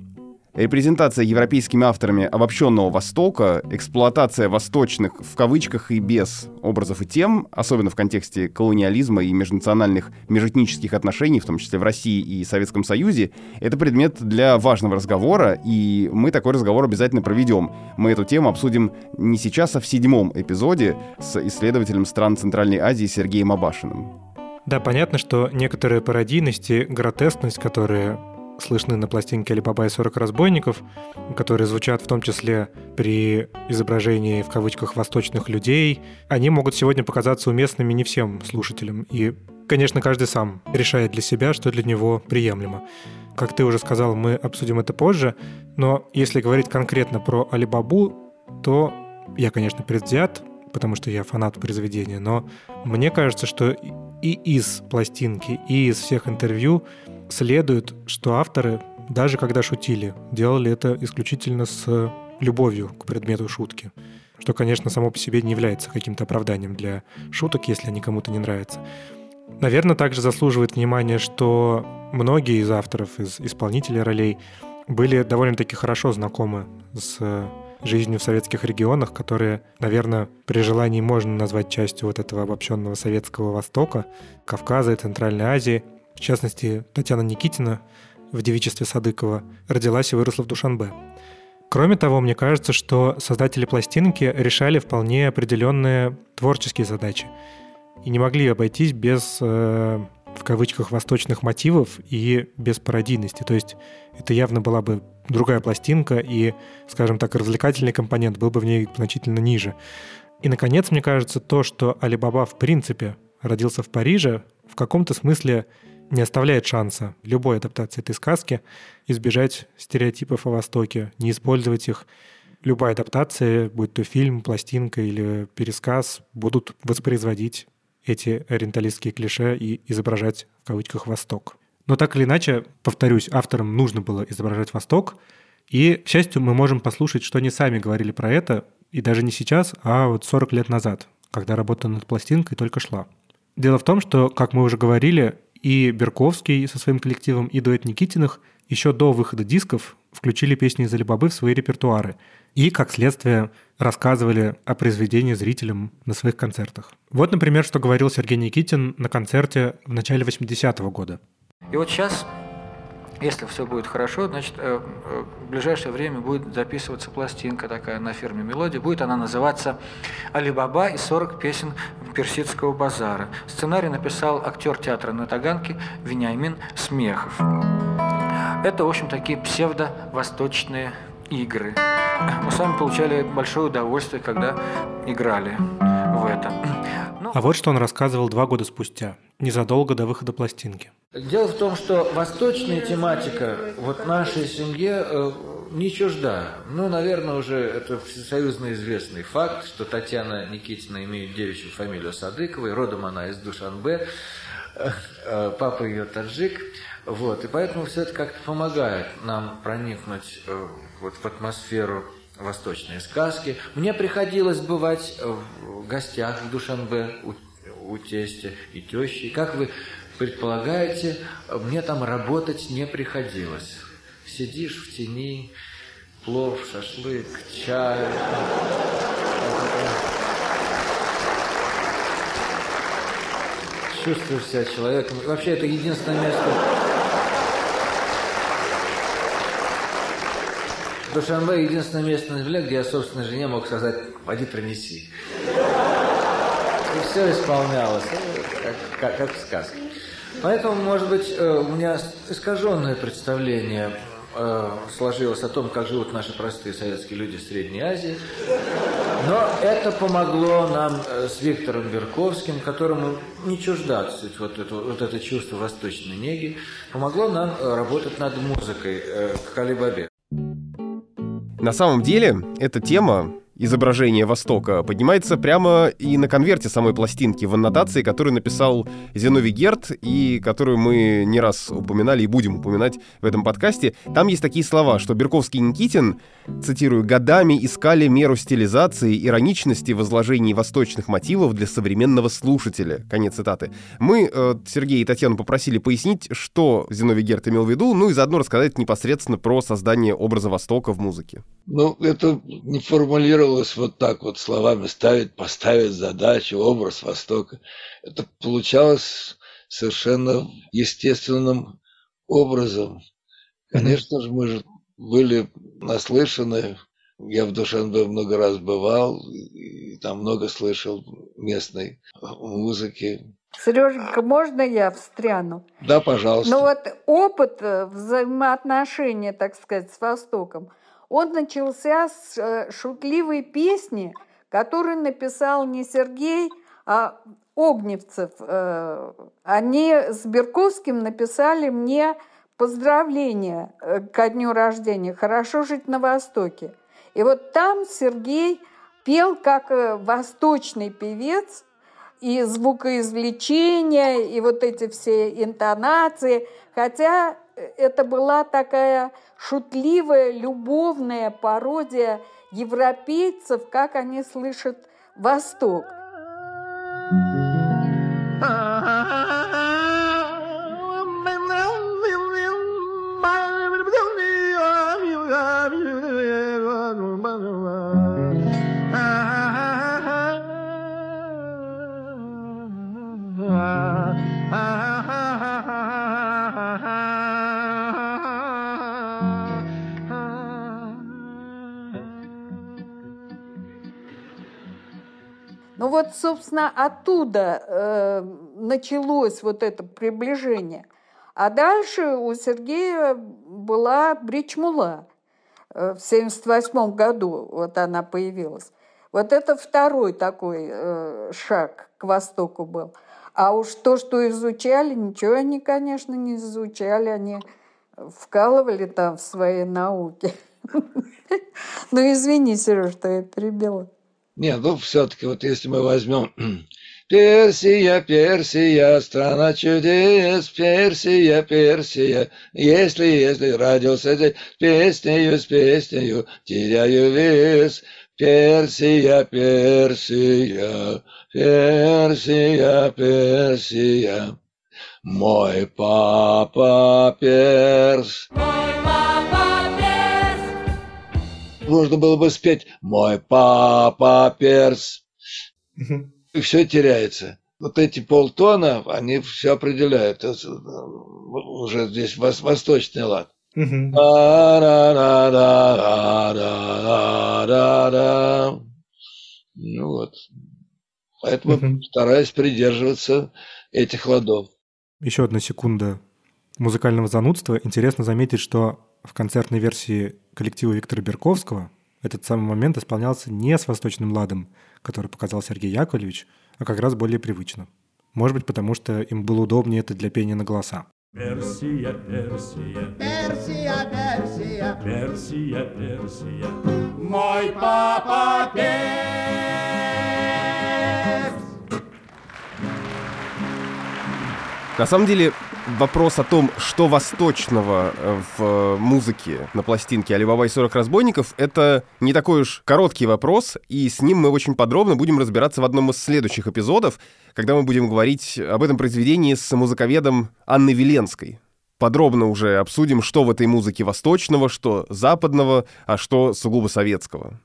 Репрезентация европейскими авторами обобщенного Востока, эксплуатация восточных, в кавычках и без, образов и тем, особенно в контексте колониализма и межнациональных, межэтнических отношений, в том числе в России и Советском Союзе, это предмет для важного разговора, и мы такой разговор обязательно проведем. Мы эту тему обсудим не сейчас, а в седьмом эпизоде с исследователем стран Центральной Азии Сергеем Абашиным. Да, понятно, что некоторые пародийности, гротескность, которые слышны на пластинке «Алибаба и 40 разбойников», которые звучат в том числе при изображении в кавычках «восточных людей», они могут сегодня показаться уместными не всем слушателям. И, конечно, каждый сам решает для себя, что для него приемлемо. Как ты уже сказал, мы обсудим это позже, но если говорить конкретно про Алибабу, то я, конечно, предвзят, потому что я фанат произведения, но мне кажется, что и из пластинки, и из всех интервью следует, что авторы, даже когда шутили, делали это исключительно с любовью к предмету шутки. Что, конечно, само по себе не является каким-то оправданием для шуток, если они кому-то не нравятся. Наверное, также заслуживает внимания, что многие из авторов, из исполнителей ролей были довольно-таки хорошо знакомы с жизнью в советских регионах, которые, наверное, при желании можно назвать частью вот этого обобщенного советского Востока, Кавказа и Центральной Азии – в частности, Татьяна Никитина в девичестве Садыкова родилась и выросла в Душанбе. Кроме того, мне кажется, что создатели пластинки решали вполне определенные творческие задачи и не могли обойтись без, э, в кавычках, восточных мотивов и без пародийности. То есть это явно была бы другая пластинка, и, скажем так, развлекательный компонент был бы в ней значительно ниже. И, наконец, мне кажется, то, что Алибаба в принципе родился в Париже, в каком-то смысле не оставляет шанса любой адаптации этой сказки избежать стереотипов о Востоке, не использовать их. Любая адаптация, будь то фильм, пластинка или пересказ, будут воспроизводить эти ориенталистские клише и изображать в кавычках «Восток». Но так или иначе, повторюсь, авторам нужно было изображать Восток, и, к счастью, мы можем послушать, что они сами говорили про это, и даже не сейчас, а вот 40 лет назад, когда работа над пластинкой только шла. Дело в том, что, как мы уже говорили, и Берковский со своим коллективом, и дуэт Никитиных еще до выхода дисков включили песни из Алибабы в свои репертуары и, как следствие, рассказывали о произведении зрителям на своих концертах. Вот, например, что говорил Сергей Никитин на концерте в начале 80-го года. И вот сейчас если все будет хорошо, значит, э, э, в ближайшее время будет записываться пластинка такая на фирме «Мелодия». Будет она называться «Алибаба и 40 песен персидского базара». Сценарий написал актер театра на Таганке Вениамин Смехов. Это, в общем, такие псевдо-восточные игры. Мы с вами получали большое удовольствие, когда играли в это. Ну, а вот что он рассказывал два года спустя, незадолго до выхода пластинки. Дело в том, что восточная тематика вот нашей семье э, не чужда. Ну, наверное, уже это всесоюзно известный факт, что Татьяна Никитина имеет девичью фамилию Садыковой, родом она из Душанбе, э, э, папа ее таджик. Вот, и поэтому все это как-то помогает нам проникнуть э, вот в атмосферу восточные сказки. Мне приходилось бывать в гостях в Душанбе у, у тестя и тещи. Как вы предполагаете, мне там работать не приходилось. Сидишь в тени, плов, шашлык, чай. Чувствуешь себя человеком. Вообще, это единственное место Душанбе единственное место на земле, где я собственной жене мог сказать «пойди принеси». И все исполнялось, ну, как, как, как в сказке. Поэтому, может быть, э, у меня искаженное представление э, сложилось о том, как живут наши простые советские люди в Средней Азии. Но это помогло нам э, с Виктором Берковским, которому не чужда вот это, вот это чувство восточной неги, помогло нам работать над музыкой к Алибабе. На самом деле, эта тема изображение Востока поднимается прямо и на конверте самой пластинки в аннотации, которую написал Зиновий Герт и которую мы не раз упоминали и будем упоминать в этом подкасте. Там есть такие слова, что Берковский и Никитин, цитирую, «годами искали меру стилизации, ироничности в изложении восточных мотивов для современного слушателя». Конец цитаты. Мы, э, Сергей и Татьяну, попросили пояснить, что Зиновий Герт имел в виду, ну и заодно рассказать непосредственно про создание образа Востока в музыке. Ну, это не формулировалось вот так вот словами ставить, поставить задачу, образ Востока. Это получалось совершенно естественным образом. Конечно же, мы же были наслышаны. Я в Душанбе много раз бывал, и там много слышал местной музыки. Сереженька, можно я встряну? Да, пожалуйста. Ну вот опыт э, взаимоотношения, так сказать, с Востоком – он начался с э, шутливой песни, которую написал не Сергей, а Огневцев. Э, они с Берковским написали мне поздравления э, ко дню рождения «Хорошо жить на Востоке». И вот там Сергей пел как восточный певец, и звукоизвлечение, и вот эти все интонации, хотя это была такая шутливая, любовная пародия европейцев, как они слышат Восток. Вот, собственно, оттуда э, началось вот это приближение. А дальше у Сергея была Бричмула. Э, в 1978 году вот она появилась. Вот это второй такой э, шаг к Востоку был. А уж то, что изучали, ничего они, конечно, не изучали, они вкалывали там в своей науке. Ну, извини, Сереж, что я перебила. Нет, ну все-таки вот если мы возьмем Персия, Персия, страна чудес, Персия, Персия, если, если родился здесь, песнею, с песнею, теряю вес, Персия, Персия, Персия, Персия, мой папа Перс. Мой можно было бы спеть «Мой папа перс». И все теряется. Вот эти полтона, они все определяют. Это уже здесь восточный лад. Ну вот. Поэтому стараюсь придерживаться этих ладов. Еще одна секунда музыкального занудства. Интересно заметить, что в концертной версии коллектива Виктора Берковского этот самый момент исполнялся не с восточным ладом, который показал Сергей Яковлевич, а как раз более привычно. Может быть, потому что им было удобнее это для пения на голоса. Персия, Персия, Персия, Персия, Персия, Персия, мой папа Перс. На самом деле, вопрос о том, что восточного э, в музыке на пластинке «Алибаба и 40 разбойников» — это не такой уж короткий вопрос, и с ним мы очень подробно будем разбираться в одном из следующих эпизодов, когда мы будем говорить об этом произведении с музыковедом Анной Веленской. Подробно уже обсудим, что в этой музыке восточного, что западного, а что сугубо советского.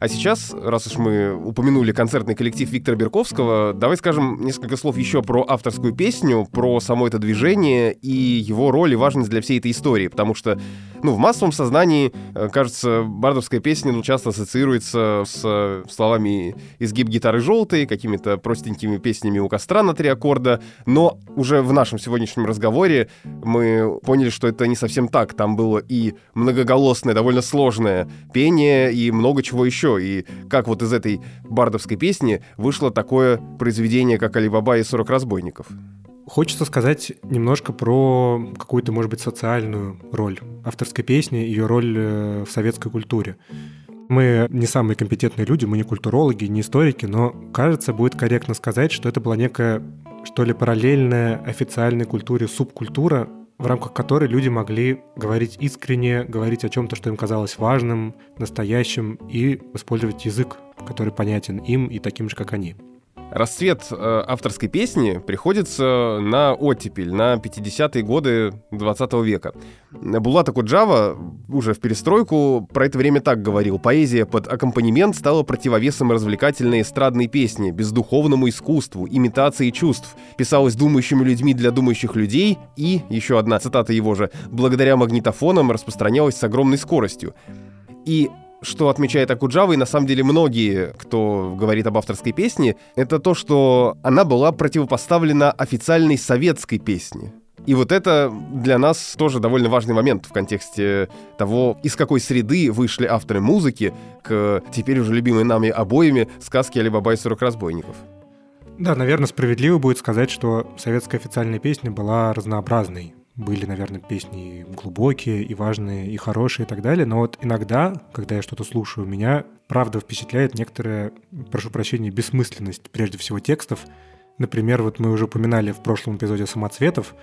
А сейчас, раз уж мы упомянули концертный коллектив Виктора Берковского, давай скажем несколько слов еще про авторскую песню, про само это движение и его роль и важность для всей этой истории, потому что ну, в массовом сознании, э, кажется, бардовская песня ну, часто ассоциируется с э, словами «изгиб гитары желтый», какими-то простенькими песнями у костра на три аккорда, но уже в нашем сегодняшнем разговоре мы поняли, что это не совсем так. Там было и многоголосное, довольно сложное пение, и много чего еще. И как вот из этой бардовской песни вышло такое произведение, как «Алибаба и 40 разбойников». Хочется сказать немножко про какую-то, может быть, социальную роль авторской песни, ее роль э, в советской культуре. Мы не самые компетентные люди, мы не культурологи, не историки, но, кажется, будет корректно сказать, что это была некая, что ли, параллельная официальной культуре субкультура, в рамках которой люди могли говорить искренне, говорить о чем-то, что им казалось важным, настоящим, и использовать язык, который понятен им и таким же, как они. Расцвет э, авторской песни приходится на оттепель, на 50-е годы 20 века. Булата Куджава уже в перестройку про это время так говорил. Поэзия под аккомпанемент стала противовесом развлекательной эстрадной песни, бездуховному искусству, имитации чувств. Писалась думающими людьми для думающих людей и, еще одна цитата его же, благодаря магнитофонам распространялась с огромной скоростью. И что отмечает Акуджава, и на самом деле многие, кто говорит об авторской песне, это то, что она была противопоставлена официальной советской песне. И вот это для нас тоже довольно важный момент в контексте того, из какой среды вышли авторы музыки к теперь уже любимой нами обоими сказке «Алибаба и 40 разбойников». Да, наверное, справедливо будет сказать, что советская официальная песня была разнообразной были, наверное, песни глубокие и важные, и хорошие и так далее, но вот иногда, когда я что-то слушаю, меня правда впечатляет некоторая, прошу прощения, бессмысленность, прежде всего, текстов. Например, вот мы уже упоминали в прошлом эпизоде «Самоцветов»,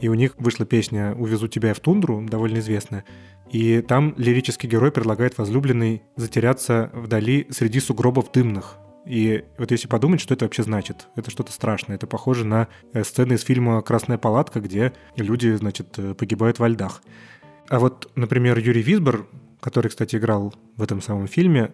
и у них вышла песня «Увезу тебя в тундру», довольно известная, и там лирический герой предлагает возлюбленной затеряться вдали среди сугробов дымных. И вот если подумать, что это вообще значит, это что-то страшное. Это похоже на э, сцены из фильма «Красная палатка», где люди, значит, э, погибают во льдах. А вот, например, Юрий Висбор, который, кстати, играл в этом самом фильме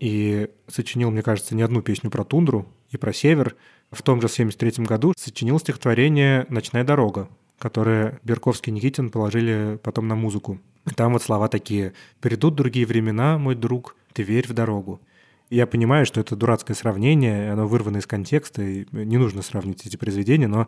и сочинил, мне кажется, не одну песню про тундру и про север, в том же 73 году сочинил стихотворение «Ночная дорога», которое Берковский и Никитин положили потом на музыку. Там вот слова такие «Придут другие времена, мой друг, ты верь в дорогу». Я понимаю, что это дурацкое сравнение, оно вырвано из контекста, и не нужно сравнивать эти произведения, но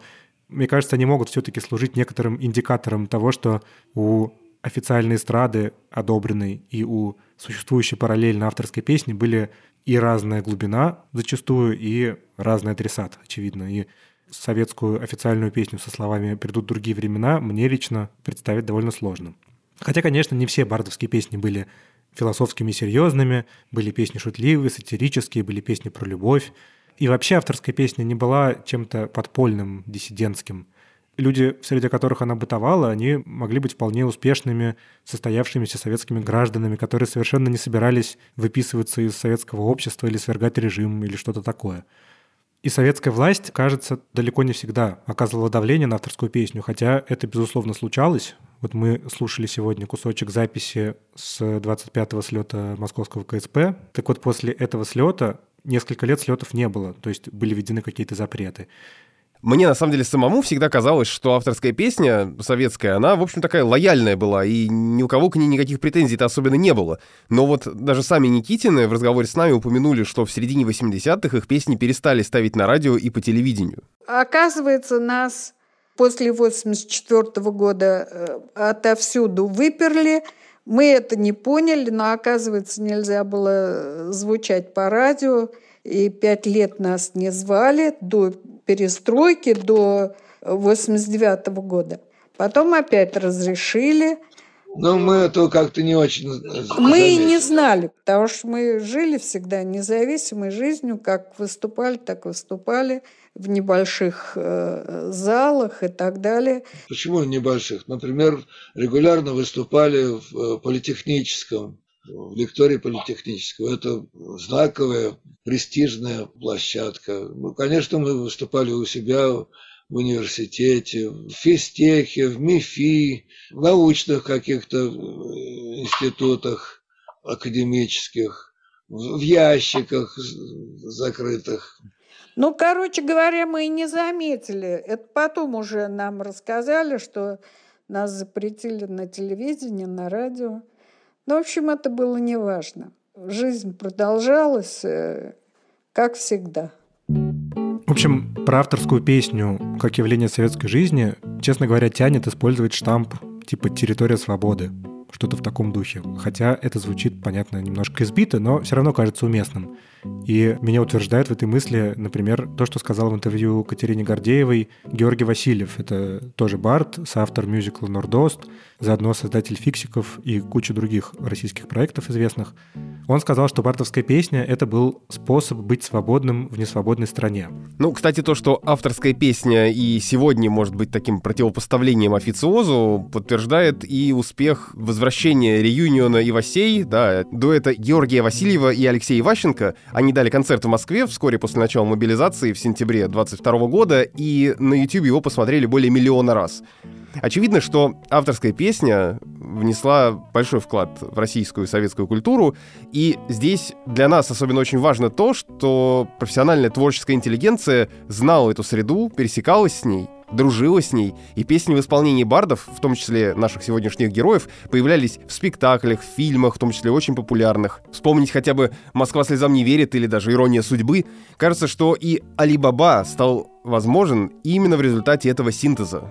мне кажется, они могут все-таки служить некоторым индикатором того, что у официальной эстрады, одобренной, и у существующей параллельно авторской песни были и разная глубина зачастую, и разный адресат, очевидно. И советскую официальную песню со словами «придут другие времена» мне лично представить довольно сложно. Хотя, конечно, не все бардовские песни были философскими и серьезными, были песни шутливые, сатирические, были песни про любовь. И вообще авторская песня не была чем-то подпольным, диссидентским. Люди, среди которых она бытовала, они могли быть вполне успешными, состоявшимися советскими гражданами, которые совершенно не собирались выписываться из советского общества или свергать режим или что-то такое. И советская власть, кажется, далеко не всегда оказывала давление на авторскую песню, хотя это, безусловно, случалось. Вот мы слушали сегодня кусочек записи с 25-го слета московского КСП. Так вот, после этого слета несколько лет слетов не было, то есть были введены какие-то запреты. Мне, на самом деле, самому всегда казалось, что авторская песня советская, она, в общем, такая лояльная была, и ни у кого к ней никаких претензий-то особенно не было. Но вот даже сами Никитины в разговоре с нами упомянули, что в середине 80-х их песни перестали ставить на радио и по телевидению. Оказывается, нас после 1984 года э, отовсюду выперли. Мы это не поняли, но, оказывается, нельзя было звучать по радио. И пять лет нас не звали до перестройки, до 89 года. Потом опять разрешили. Но мы это как-то не очень Мы и не знали, потому что мы жили всегда независимой жизнью, как выступали, так выступали в небольших э, залах и так далее. Почему небольших? Например, регулярно выступали в э, политехническом, в лектории политехнического. Это знаковая, престижная площадка. Ну, конечно, мы выступали у себя в университете, в физтехе, в МИФИ, в научных каких-то э, институтах академических. в ящиках закрытых. Ну, короче говоря, мы и не заметили. Это потом уже нам рассказали, что нас запретили на телевидении, на радио. Ну, в общем, это было неважно. Жизнь продолжалась, э, как всегда. В общем, про авторскую песню как явление советской жизни, честно говоря, тянет использовать штамп типа «территория свободы» что-то в таком духе. Хотя это звучит, понятно, немножко избито, но все равно кажется уместным. И меня утверждает в этой мысли, например, то, что сказал в интервью Катерине Гордеевой Георгий Васильев. Это тоже Барт, соавтор мюзикла «Нордост», заодно создатель «Фиксиков» и куча других российских проектов известных. Он сказал, что бартовская песня — это был способ быть свободным в несвободной стране. Ну, кстати, то, что авторская песня и сегодня может быть таким противопоставлением официозу, подтверждает и успех возвращения реюниона Ивасей, да, дуэта Георгия Васильева и Алексея Иващенко. Они дали концерт в Москве вскоре после начала мобилизации в сентябре 22 года, и на YouTube его посмотрели более миллиона раз. Очевидно, что авторская песня внесла большой вклад в российскую и советскую культуру, и здесь для нас особенно очень важно то, что профессиональная творческая интеллигенция знала эту среду, пересекалась с ней, дружила с ней, и песни в исполнении бардов, в том числе наших сегодняшних героев, появлялись в спектаклях, в фильмах, в том числе очень популярных. Вспомнить хотя бы «Москва слезам не верит» или даже «Ирония судьбы», кажется, что и Али-Баба стал возможен именно в результате этого синтеза.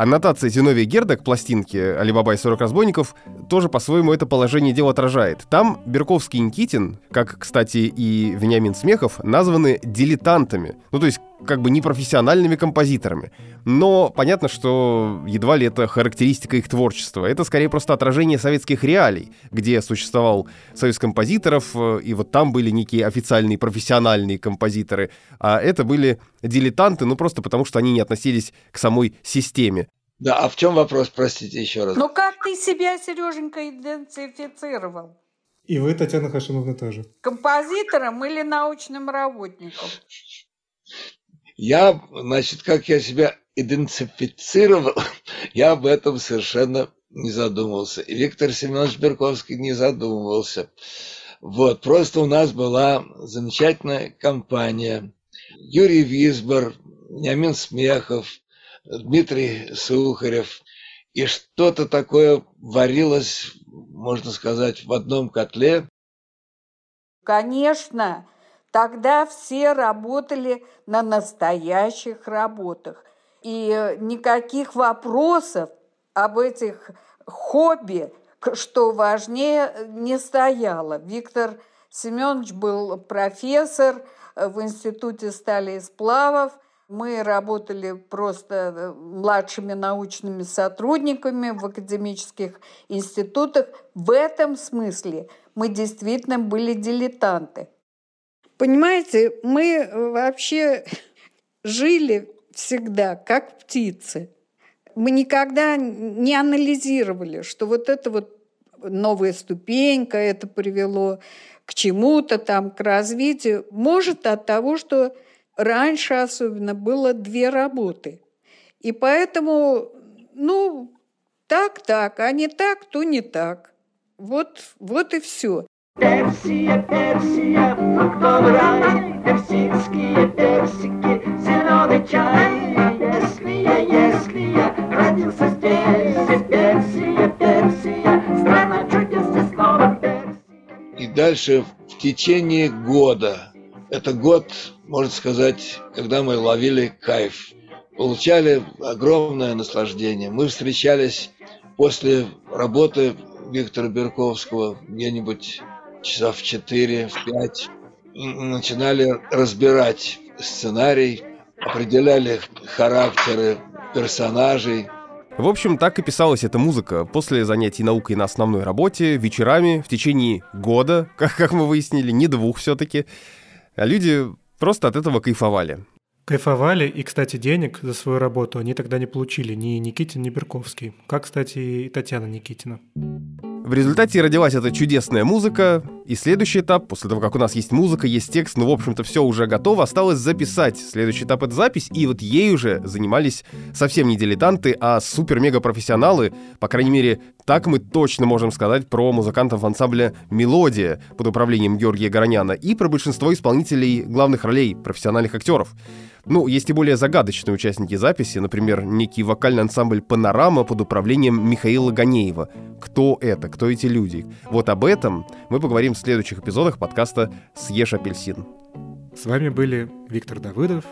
Аннотация Зиновия Герда к пластинке «Алибаба и 40 разбойников» тоже по-своему это положение дела отражает. Там Берковский и Никитин, как, кстати, и Вениамин Смехов, названы дилетантами. Ну, то есть как бы непрофессиональными композиторами. Но понятно, что едва ли это характеристика их творчества. Это скорее просто отражение советских реалий, где существовал союз композиторов, э, и вот там были некие официальные профессиональные композиторы, а это были дилетанты, ну просто потому, что они не относились к самой системе. Да, а в чем вопрос, простите еще раз? Ну как ты себя, Сереженька, идентифицировал? И вы, Татьяна Хашимовна, тоже. Композитором или научным работником? Я, значит, как я себя идентифицировал, я об этом совершенно не задумывался. И Виктор Семенович Берковский не задумывался. Вот, просто у нас была замечательная компания. Юрий Висбор, Нямин Смехов, Дмитрий Сухарев. И что-то такое варилось, можно сказать, в одном котле. Конечно, Тогда все работали на настоящих работах. И никаких вопросов об этих хобби, что важнее, не стояло. Виктор Семенович был профессор в Институте стали и сплавов. Мы работали просто младшими научными сотрудниками в академических институтах. В этом смысле мы действительно были дилетанты. Понимаете, мы вообще жили всегда как птицы. Мы никогда не анализировали, что вот это вот новая ступенька, это привело к чему-то там, к развитию. Может от того, что раньше особенно было две работы. И поэтому, ну, так-так, а не так, то не так. Вот, вот и все. Персия, Персия, фруктовый рай, персидские персики, зеленый чай. Если я, если я родился здесь, Персия, Персия, страна чудес, здесь снова Персия. И дальше в течение года, это год, можно сказать, когда мы ловили кайф, получали огромное наслаждение. Мы встречались после работы Виктора Берковского где-нибудь часа в 4, в 5 начинали разбирать сценарий, определяли характеры персонажей. В общем, так и писалась эта музыка. После занятий наукой на основной работе, вечерами, в течение года, как, как мы выяснили, не двух все-таки. А люди просто от этого кайфовали. Кайфовали, и, кстати, денег за свою работу они тогда не получили ни Никитин, ни Берковский. Как, кстати, и Татьяна Никитина. В результате родилась эта чудесная музыка, и следующий этап, после того, как у нас есть музыка, есть текст, ну, в общем-то, все уже готово, осталось записать. Следующий этап — это запись, и вот ей уже занимались совсем не дилетанты, а супер-мега-профессионалы, по крайней мере, так мы точно можем сказать про музыкантов ансамбля «Мелодия» под управлением Георгия Гороняна и про большинство исполнителей главных ролей, профессиональных актеров. Ну, есть и более загадочные участники записи, например, некий вокальный ансамбль «Панорама» под управлением Михаила Ганеева. Кто это? Кто эти люди? Вот об этом мы поговорим в следующих эпизодах подкаста «Съешь апельсин». С вами были Виктор Давыдов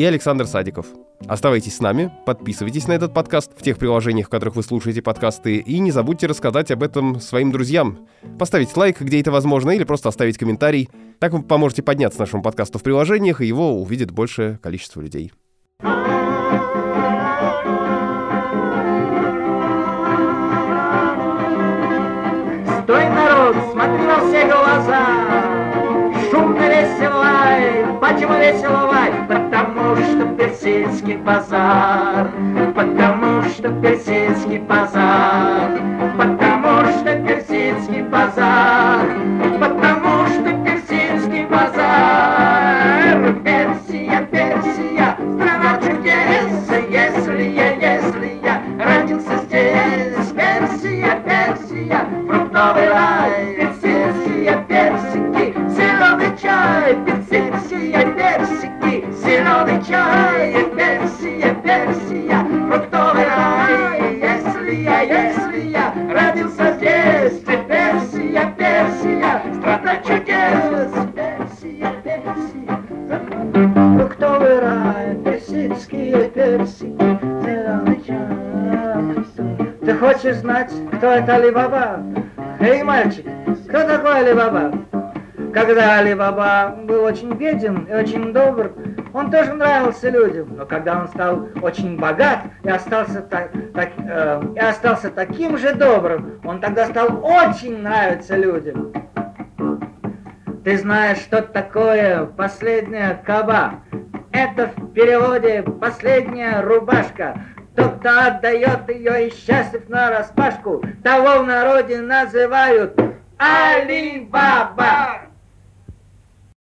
и Александр Садиков. Оставайтесь с нами, подписывайтесь на этот подкаст в тех приложениях, в которых вы слушаете подкасты, и не забудьте рассказать об этом своим друзьям. Поставить лайк, где это возможно, или просто оставить комментарий. Так вы поможете подняться нашему подкасту в приложениях, и его увидит большее количество людей. Стой, народ, смотри во все глаза, почему веселовай? Потому что персидский базар, потому что персидский базар, потому что персидский базар, потому что персидский базар. Персия, Персия, страна чудес, если я, если я родился здесь. Персия, Персия, фруктовый рай, Персия, персики, зеленый чай, Персия, персики, зеленый чай, Персия, Персия, фруктовый рай. Если я, если я родился здесь, Персия, Персия, страна чудес, Персия, Персия, фруктовый рай, персидские персики, зеленый чай. Ты хочешь знать, кто это Алибаба? Эй, мальчик, кто такой Алибаба? Когда Алибаба был очень беден и очень добр, он тоже нравился людям. Но когда он стал очень богат и остался, так, так, э, и остался таким же добрым, он тогда стал очень нравиться людям. Ты знаешь, что такое последняя каба? Это в переводе последняя рубашка. Тот, кто отдает ее и счастлив на распашку, того в народе называют Али-Баба.